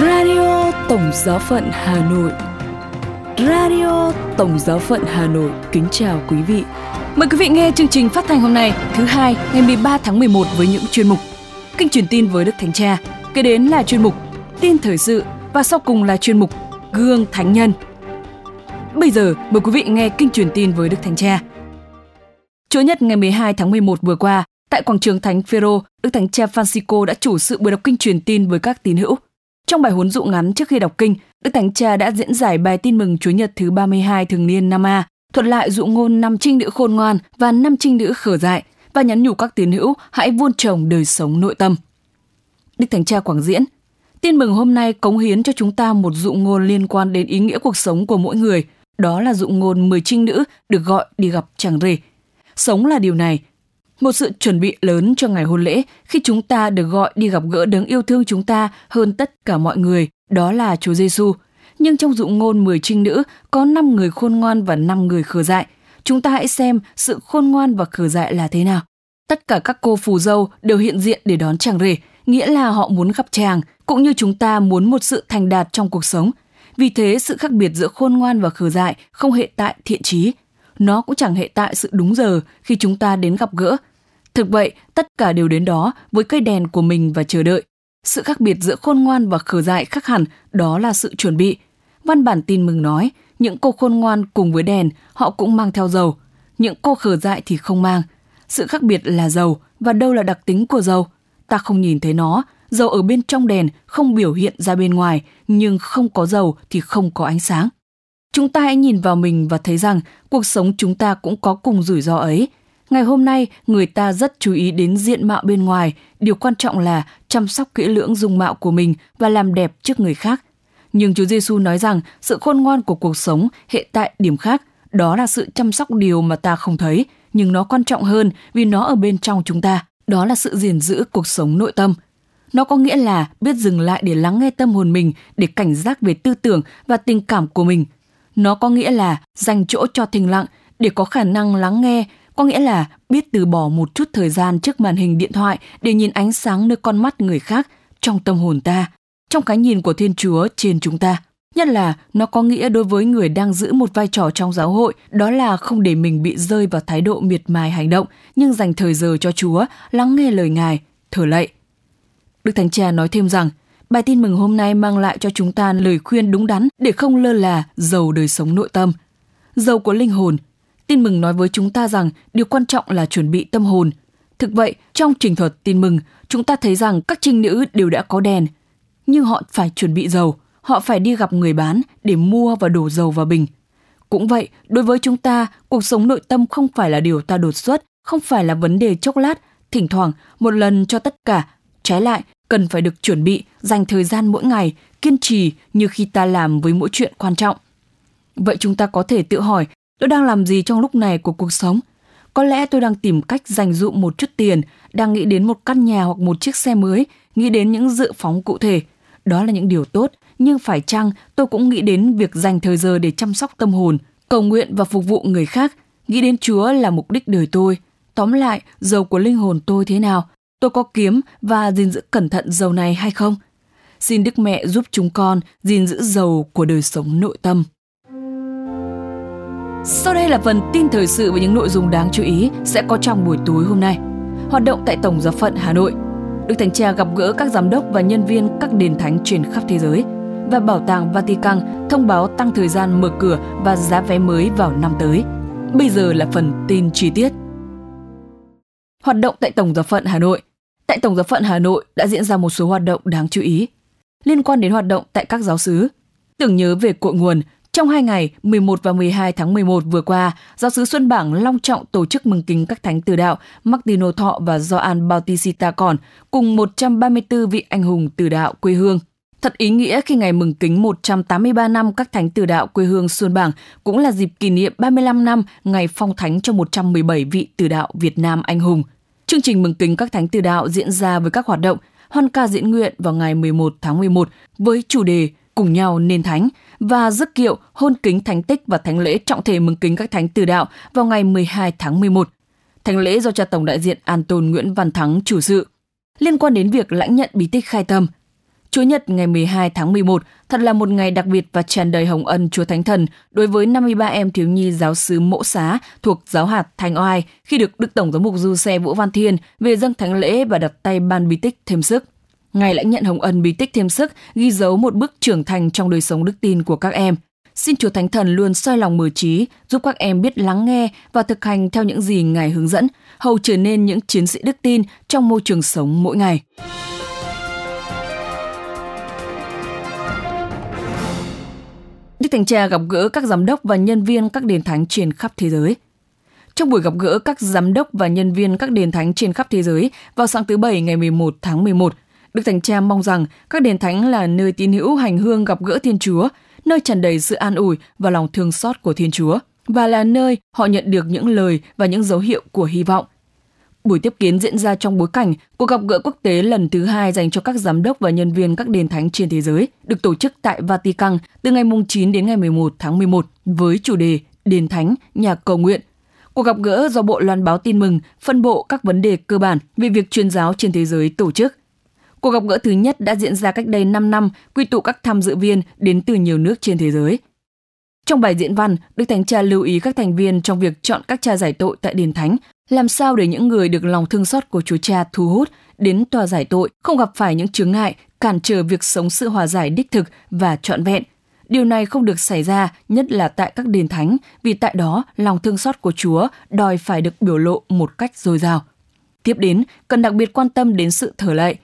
Radio Tổng Giáo phận Hà Nội Radio Tổng Giáo phận Hà Nội kính chào quý vị. Mời quý vị nghe chương trình phát thanh hôm nay, thứ hai, ngày 13 tháng 11 với những chuyên mục. Kinh truyền tin với Đức Thánh Cha, kế đến là chuyên mục Tin thời sự và sau cùng là chuyên mục Gương Thánh Nhân. Bây giờ, mời quý vị nghe kinh truyền tin với Đức Thánh Cha. Chủ nhật ngày 12 tháng 11 vừa qua, tại quảng trường Thánh Phêrô, Đức Thánh Cha Francisco đã chủ sự buổi đọc kinh truyền tin với các tín hữu. Trong bài huấn dụ ngắn trước khi đọc kinh, Đức Thánh Cha đã diễn giải bài tin mừng Chúa Nhật thứ 32 thường niên năm A, thuật lại dụ ngôn năm trinh nữ khôn ngoan và năm trinh nữ khở dại và nhắn nhủ các tín hữu hãy vuôn trồng đời sống nội tâm. Đức Thánh Cha Quảng Diễn Tin mừng hôm nay cống hiến cho chúng ta một dụ ngôn liên quan đến ý nghĩa cuộc sống của mỗi người, đó là dụ ngôn 10 trinh nữ được gọi đi gặp chàng rể. Sống là điều này, một sự chuẩn bị lớn cho ngày hôn lễ khi chúng ta được gọi đi gặp gỡ đấng yêu thương chúng ta hơn tất cả mọi người, đó là Chúa Giêsu. Nhưng trong dụ ngôn 10 trinh nữ có 5 người khôn ngoan và 5 người khờ dại. Chúng ta hãy xem sự khôn ngoan và khờ dại là thế nào. Tất cả các cô phù dâu đều hiện diện để đón chàng rể, nghĩa là họ muốn gặp chàng, cũng như chúng ta muốn một sự thành đạt trong cuộc sống. Vì thế, sự khác biệt giữa khôn ngoan và khờ dại không hệ tại thiện trí. Nó cũng chẳng hệ tại sự đúng giờ khi chúng ta đến gặp gỡ, Thực vậy, tất cả đều đến đó với cây đèn của mình và chờ đợi. Sự khác biệt giữa khôn ngoan và khờ dại khác hẳn, đó là sự chuẩn bị. Văn bản tin mừng nói, những cô khôn ngoan cùng với đèn, họ cũng mang theo dầu. Những cô khờ dại thì không mang. Sự khác biệt là dầu, và đâu là đặc tính của dầu? Ta không nhìn thấy nó, dầu ở bên trong đèn không biểu hiện ra bên ngoài, nhưng không có dầu thì không có ánh sáng. Chúng ta hãy nhìn vào mình và thấy rằng cuộc sống chúng ta cũng có cùng rủi ro ấy – Ngày hôm nay, người ta rất chú ý đến diện mạo bên ngoài, điều quan trọng là chăm sóc kỹ lưỡng dung mạo của mình và làm đẹp trước người khác. Nhưng Chúa Giêsu nói rằng sự khôn ngoan của cuộc sống hệ tại điểm khác, đó là sự chăm sóc điều mà ta không thấy, nhưng nó quan trọng hơn vì nó ở bên trong chúng ta, đó là sự gìn giữ cuộc sống nội tâm. Nó có nghĩa là biết dừng lại để lắng nghe tâm hồn mình, để cảnh giác về tư tưởng và tình cảm của mình. Nó có nghĩa là dành chỗ cho thình lặng để có khả năng lắng nghe có nghĩa là biết từ bỏ một chút thời gian trước màn hình điện thoại để nhìn ánh sáng nơi con mắt người khác trong tâm hồn ta, trong cái nhìn của Thiên Chúa trên chúng ta. Nhất là nó có nghĩa đối với người đang giữ một vai trò trong giáo hội, đó là không để mình bị rơi vào thái độ miệt mài hành động, nhưng dành thời giờ cho Chúa, lắng nghe lời Ngài, thở lạy. Đức Thánh Cha nói thêm rằng, bài tin mừng hôm nay mang lại cho chúng ta lời khuyên đúng đắn để không lơ là giàu đời sống nội tâm. Giàu của linh hồn, Tin mừng nói với chúng ta rằng điều quan trọng là chuẩn bị tâm hồn. Thực vậy, trong trình thuật tin mừng, chúng ta thấy rằng các trinh nữ đều đã có đèn, nhưng họ phải chuẩn bị dầu, họ phải đi gặp người bán để mua và đổ dầu vào bình. Cũng vậy, đối với chúng ta, cuộc sống nội tâm không phải là điều ta đột xuất, không phải là vấn đề chốc lát, thỉnh thoảng một lần cho tất cả. Trái lại, cần phải được chuẩn bị, dành thời gian mỗi ngày, kiên trì như khi ta làm với mỗi chuyện quan trọng. Vậy chúng ta có thể tự hỏi Tôi đang làm gì trong lúc này của cuộc sống? Có lẽ tôi đang tìm cách dành dụ một chút tiền, đang nghĩ đến một căn nhà hoặc một chiếc xe mới, nghĩ đến những dự phóng cụ thể. Đó là những điều tốt, nhưng phải chăng tôi cũng nghĩ đến việc dành thời giờ để chăm sóc tâm hồn, cầu nguyện và phục vụ người khác, nghĩ đến Chúa là mục đích đời tôi. Tóm lại, dầu của linh hồn tôi thế nào? Tôi có kiếm và gìn giữ cẩn thận dầu này hay không? Xin Đức Mẹ giúp chúng con gìn giữ dầu của đời sống nội tâm. Sau đây là phần tin thời sự với những nội dung đáng chú ý sẽ có trong buổi tối hôm nay. Hoạt động tại Tổng giáo phận Hà Nội. Đức Thánh Cha gặp gỡ các giám đốc và nhân viên các đền thánh trên khắp thế giới. Và Bảo tàng Vatican thông báo tăng thời gian mở cửa và giá vé mới vào năm tới. Bây giờ là phần tin chi tiết. Hoạt động tại Tổng giáo phận Hà Nội. Tại Tổng giáo phận Hà Nội đã diễn ra một số hoạt động đáng chú ý liên quan đến hoạt động tại các giáo xứ. Tưởng nhớ về cội nguồn, trong hai ngày 11 và 12 tháng 11 vừa qua, giáo sứ Xuân Bảng long trọng tổ chức mừng kính các thánh từ đạo Martino Thọ và Gioan Bautista Còn cùng 134 vị anh hùng từ đạo quê hương. Thật ý nghĩa khi ngày mừng kính 183 năm các thánh từ đạo quê hương Xuân Bảng cũng là dịp kỷ niệm 35 năm ngày phong thánh cho 117 vị từ đạo Việt Nam anh hùng. Chương trình mừng kính các thánh từ đạo diễn ra với các hoạt động hoan ca diễn nguyện vào ngày 11 tháng 11 với chủ đề cùng nhau nên thánh và dứt kiệu hôn kính thánh tích và thánh lễ trọng thể mừng kính các thánh từ đạo vào ngày 12 tháng 11. Thánh lễ do cha tổng đại diện An Tôn Nguyễn Văn Thắng chủ sự. Liên quan đến việc lãnh nhận bí tích khai tâm, Chúa Nhật ngày 12 tháng 11 thật là một ngày đặc biệt và tràn đầy hồng ân Chúa Thánh Thần đối với 53 em thiếu nhi giáo sứ Mỗ Xá thuộc giáo hạt Thanh Oai khi được Đức Tổng giám mục Du Xe Vũ Văn Thiên về dâng thánh lễ và đặt tay ban bí tích thêm sức. Ngài lãnh nhận hồng ân bí tích thêm sức, ghi dấu một bước trưởng thành trong đời sống đức tin của các em. Xin Chúa Thánh Thần luôn soi lòng mở trí, giúp các em biết lắng nghe và thực hành theo những gì Ngài hướng dẫn, hầu trở nên những chiến sĩ đức tin trong môi trường sống mỗi ngày. Đức Thánh Cha gặp gỡ các giám đốc và nhân viên các đền thánh trên khắp thế giới. Trong buổi gặp gỡ các giám đốc và nhân viên các đền thánh trên khắp thế giới vào sáng thứ Bảy ngày 11 tháng 11, Đức Thánh Cha mong rằng các đền thánh là nơi tín hữu hành hương gặp gỡ Thiên Chúa, nơi tràn đầy sự an ủi và lòng thương xót của Thiên Chúa, và là nơi họ nhận được những lời và những dấu hiệu của hy vọng. Buổi tiếp kiến diễn ra trong bối cảnh cuộc gặp gỡ quốc tế lần thứ hai dành cho các giám đốc và nhân viên các đền thánh trên thế giới được tổ chức tại Vatican từ ngày 9 đến ngày 11 tháng 11 với chủ đề Đền Thánh, Nhà Cầu Nguyện. Cuộc gặp gỡ do Bộ Loan báo tin mừng phân bộ các vấn đề cơ bản về việc truyền giáo trên thế giới tổ chức. Cuộc gặp gỡ thứ nhất đã diễn ra cách đây 5 năm, quy tụ các tham dự viên đến từ nhiều nước trên thế giới. Trong bài diễn văn, Đức Thánh Cha lưu ý các thành viên trong việc chọn các cha giải tội tại đền thánh, làm sao để những người được lòng thương xót của Chúa Cha thu hút đến tòa giải tội không gặp phải những chướng ngại cản trở việc sống sự hòa giải đích thực và trọn vẹn. Điều này không được xảy ra, nhất là tại các đền thánh, vì tại đó lòng thương xót của Chúa đòi phải được biểu lộ một cách dồi dào. Tiếp đến, cần đặc biệt quan tâm đến sự thở lạy,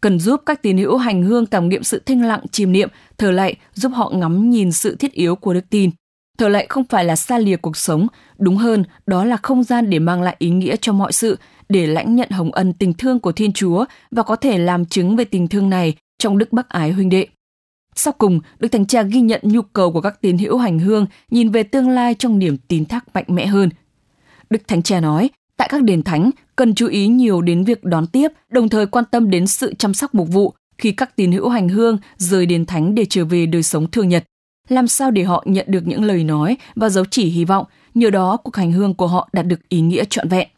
cần giúp các tín hữu hành hương cảm nghiệm sự thanh lặng chiêm niệm, thờ lạy giúp họ ngắm nhìn sự thiết yếu của đức tin. Thờ lạy không phải là xa lìa cuộc sống, đúng hơn đó là không gian để mang lại ý nghĩa cho mọi sự, để lãnh nhận hồng ân tình thương của Thiên Chúa và có thể làm chứng về tình thương này trong đức bác ái huynh đệ. Sau cùng, Đức Thánh Cha ghi nhận nhu cầu của các tín hữu hành hương nhìn về tương lai trong niềm tín thác mạnh mẽ hơn. Đức Thánh Cha nói, tại các đền thánh, cần chú ý nhiều đến việc đón tiếp, đồng thời quan tâm đến sự chăm sóc mục vụ khi các tín hữu hành hương rời đền thánh để trở về đời sống thường nhật. Làm sao để họ nhận được những lời nói và dấu chỉ hy vọng, nhờ đó cuộc hành hương của họ đạt được ý nghĩa trọn vẹn.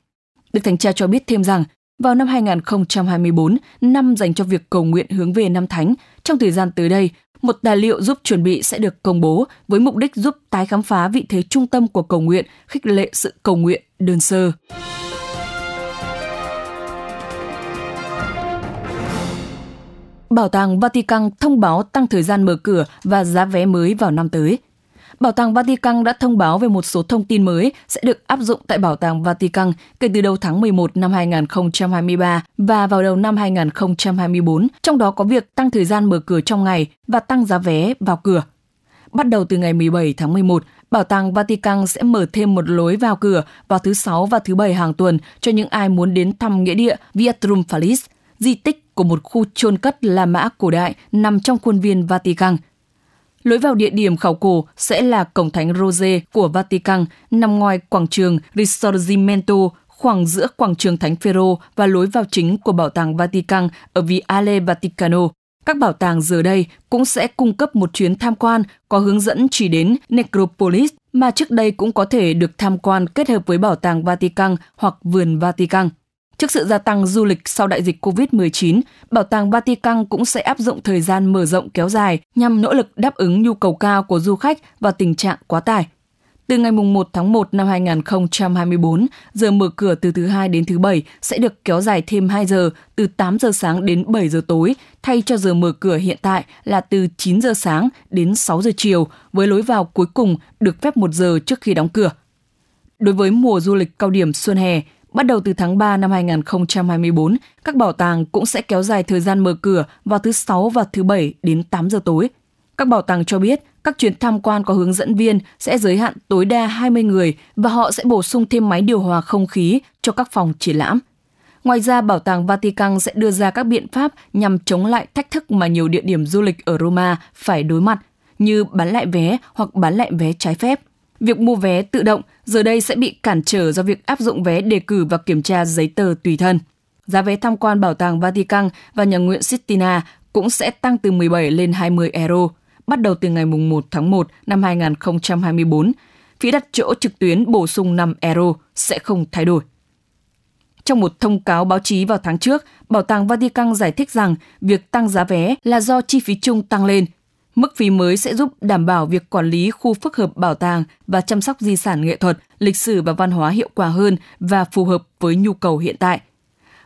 Đức Thánh Cha cho biết thêm rằng, vào năm 2024, năm dành cho việc cầu nguyện hướng về năm thánh, trong thời gian tới đây, một tài liệu giúp chuẩn bị sẽ được công bố với mục đích giúp tái khám phá vị thế trung tâm của cầu nguyện, khích lệ sự cầu nguyện đơn sơ. Bảo tàng Vatican thông báo tăng thời gian mở cửa và giá vé mới vào năm tới. Bảo tàng Vatican đã thông báo về một số thông tin mới sẽ được áp dụng tại Bảo tàng Vatican kể từ đầu tháng 11 năm 2023 và vào đầu năm 2024, trong đó có việc tăng thời gian mở cửa trong ngày và tăng giá vé vào cửa. Bắt đầu từ ngày 17 tháng 11, Bảo tàng Vatican sẽ mở thêm một lối vào cửa vào thứ Sáu và thứ Bảy hàng tuần cho những ai muốn đến thăm nghĩa địa Via Triumphalis, di tích của một khu chôn cất La Mã cổ đại nằm trong khuôn viên Vatican. Lối vào địa điểm khảo cổ sẽ là cổng thánh Rose của Vatican nằm ngoài quảng trường Risorgimento, khoảng giữa quảng trường Thánh Phêrô và lối vào chính của bảo tàng Vatican ở Viale Vaticano. Các bảo tàng giờ đây cũng sẽ cung cấp một chuyến tham quan có hướng dẫn chỉ đến Necropolis mà trước đây cũng có thể được tham quan kết hợp với bảo tàng Vatican hoặc vườn Vatican. Trước sự gia tăng du lịch sau đại dịch COVID-19, Bảo tàng Vatican cũng sẽ áp dụng thời gian mở rộng kéo dài nhằm nỗ lực đáp ứng nhu cầu cao của du khách và tình trạng quá tải. Từ ngày 1 tháng 1 năm 2024, giờ mở cửa từ thứ hai đến thứ bảy sẽ được kéo dài thêm 2 giờ, từ 8 giờ sáng đến 7 giờ tối, thay cho giờ mở cửa hiện tại là từ 9 giờ sáng đến 6 giờ chiều, với lối vào cuối cùng được phép 1 giờ trước khi đóng cửa. Đối với mùa du lịch cao điểm xuân hè, Bắt đầu từ tháng 3 năm 2024, các bảo tàng cũng sẽ kéo dài thời gian mở cửa vào thứ Sáu và thứ Bảy đến 8 giờ tối. Các bảo tàng cho biết các chuyến tham quan có hướng dẫn viên sẽ giới hạn tối đa 20 người và họ sẽ bổ sung thêm máy điều hòa không khí cho các phòng triển lãm. Ngoài ra, Bảo tàng Vatican sẽ đưa ra các biện pháp nhằm chống lại thách thức mà nhiều địa điểm du lịch ở Roma phải đối mặt, như bán lại vé hoặc bán lại vé trái phép. Việc mua vé tự động giờ đây sẽ bị cản trở do việc áp dụng vé đề cử và kiểm tra giấy tờ tùy thân. Giá vé tham quan Bảo tàng Vatican và nhà nguyện Sistina cũng sẽ tăng từ 17 lên 20 euro, bắt đầu từ ngày 1 tháng 1 năm 2024. Phí đặt chỗ trực tuyến bổ sung 5 euro sẽ không thay đổi. Trong một thông cáo báo chí vào tháng trước, Bảo tàng Vatican giải thích rằng việc tăng giá vé là do chi phí chung tăng lên. Mức phí mới sẽ giúp đảm bảo việc quản lý khu phức hợp bảo tàng và chăm sóc di sản nghệ thuật, lịch sử và văn hóa hiệu quả hơn và phù hợp với nhu cầu hiện tại.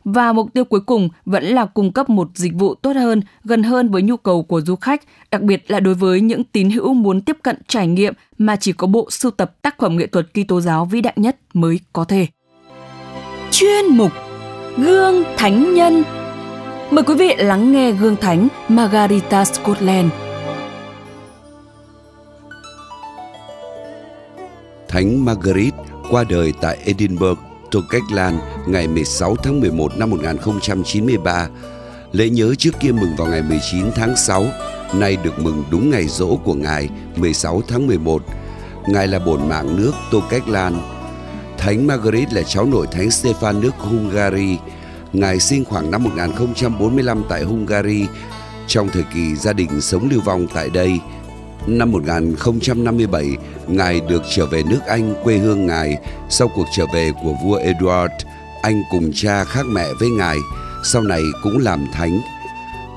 Và mục tiêu cuối cùng vẫn là cung cấp một dịch vụ tốt hơn, gần hơn với nhu cầu của du khách, đặc biệt là đối với những tín hữu muốn tiếp cận trải nghiệm mà chỉ có bộ sưu tập tác phẩm nghệ thuật Kitô giáo vĩ đại nhất mới có thể. Chuyên mục Gương Thánh Nhân Mời quý vị lắng nghe Gương Thánh Margarita Scotland. Thánh Margaret qua đời tại Edinburgh, Scotland ngày 16 tháng 11 năm 1093. Lễ nhớ trước kia mừng vào ngày 19 tháng 6, nay được mừng đúng ngày rỗ của Ngài 16 tháng 11. Ngài là bổn mạng nước Tô Cách Lan. Thánh Margaret là cháu nội Thánh Stefan nước Hungary. Ngài sinh khoảng năm 1045 tại Hungary. Trong thời kỳ gia đình sống lưu vong tại đây, năm 1057, Ngài được trở về nước Anh quê hương Ngài sau cuộc trở về của vua Edward. Anh cùng cha khác mẹ với Ngài, sau này cũng làm thánh.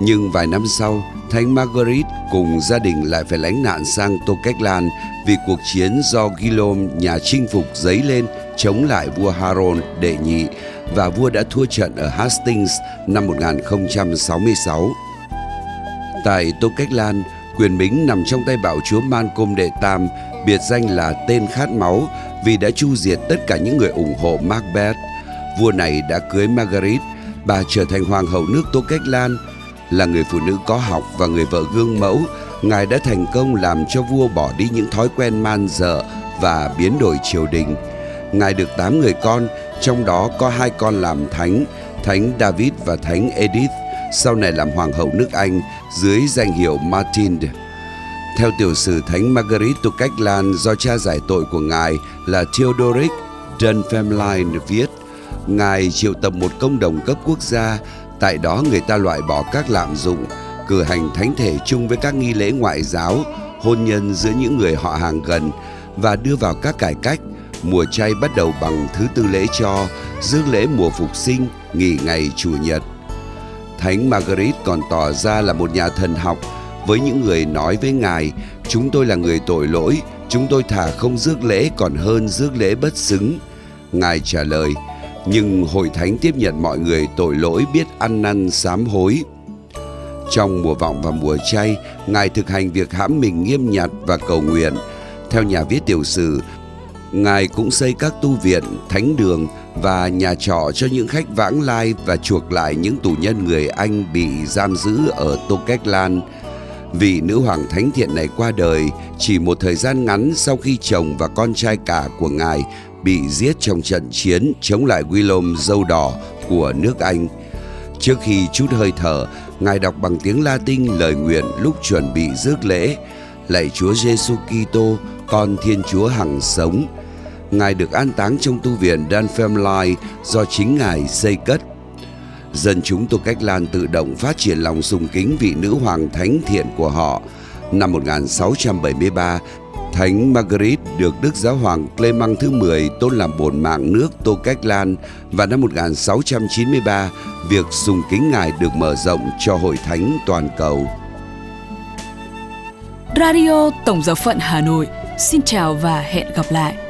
Nhưng vài năm sau, Thánh Margaret cùng gia đình lại phải lánh nạn sang Tô Cách Lan vì cuộc chiến do Guillaume nhà chinh phục dấy lên chống lại vua Harold đệ nhị và vua đã thua trận ở Hastings năm 1066. Tại Tô Cách Lan, quyền bính nằm trong tay bạo chúa Malcolm đệ Tam, biệt danh là tên khát máu vì đã chu diệt tất cả những người ủng hộ Macbeth. Vua này đã cưới Margaret, bà trở thành hoàng hậu nước Tô Cách Lan, là người phụ nữ có học và người vợ gương mẫu, ngài đã thành công làm cho vua bỏ đi những thói quen man dợ và biến đổi triều đình. Ngài được 8 người con, trong đó có hai con làm thánh, thánh David và thánh Edith, sau này làm hoàng hậu nước Anh dưới danh hiệu Martin. Theo tiểu sử Thánh Marguerite tu Cách Lan do cha giải tội của ngài là Theodoric Dunfermline viết, ngài triệu tập một công đồng cấp quốc gia Tại đó người ta loại bỏ các lạm dụng, cử hành thánh thể chung với các nghi lễ ngoại giáo, hôn nhân giữa những người họ hàng gần và đưa vào các cải cách. Mùa chay bắt đầu bằng thứ tư lễ cho, rước lễ mùa phục sinh, nghỉ ngày chủ nhật. Thánh Margaret còn tỏ ra là một nhà thần học với những người nói với Ngài, chúng tôi là người tội lỗi, chúng tôi thà không rước lễ còn hơn rước lễ bất xứng. Ngài trả lời, nhưng hội thánh tiếp nhận mọi người tội lỗi biết ăn năn sám hối. Trong mùa vọng và mùa chay, Ngài thực hành việc hãm mình nghiêm nhặt và cầu nguyện. Theo nhà viết tiểu sử, Ngài cũng xây các tu viện, thánh đường và nhà trọ cho những khách vãng lai và chuộc lại những tù nhân người Anh bị giam giữ ở Tô Cách Lan. Vị nữ hoàng thánh thiện này qua đời chỉ một thời gian ngắn sau khi chồng và con trai cả của ngài bị giết trong trận chiến chống lại William dâu đỏ của nước Anh. Trước khi chút hơi thở, Ngài đọc bằng tiếng Latin lời nguyện lúc chuẩn bị rước lễ, lạy Chúa Giêsu Kitô, con Thiên Chúa hằng sống. Ngài được an táng trong tu viện Dunfermline do chính Ngài xây cất. Dân chúng Tô Cách Lan tự động phát triển lòng sùng kính vị nữ hoàng thánh thiện của họ. Năm 1673, Thánh Margaret được Đức Giáo hoàng Clement thứ 10 tôn làm bổn mạng nước Tô Cách Lan và năm 1693, việc sùng kính Ngài được mở rộng cho hội thánh toàn cầu. Radio Tổng giáo phận Hà Nội xin chào và hẹn gặp lại.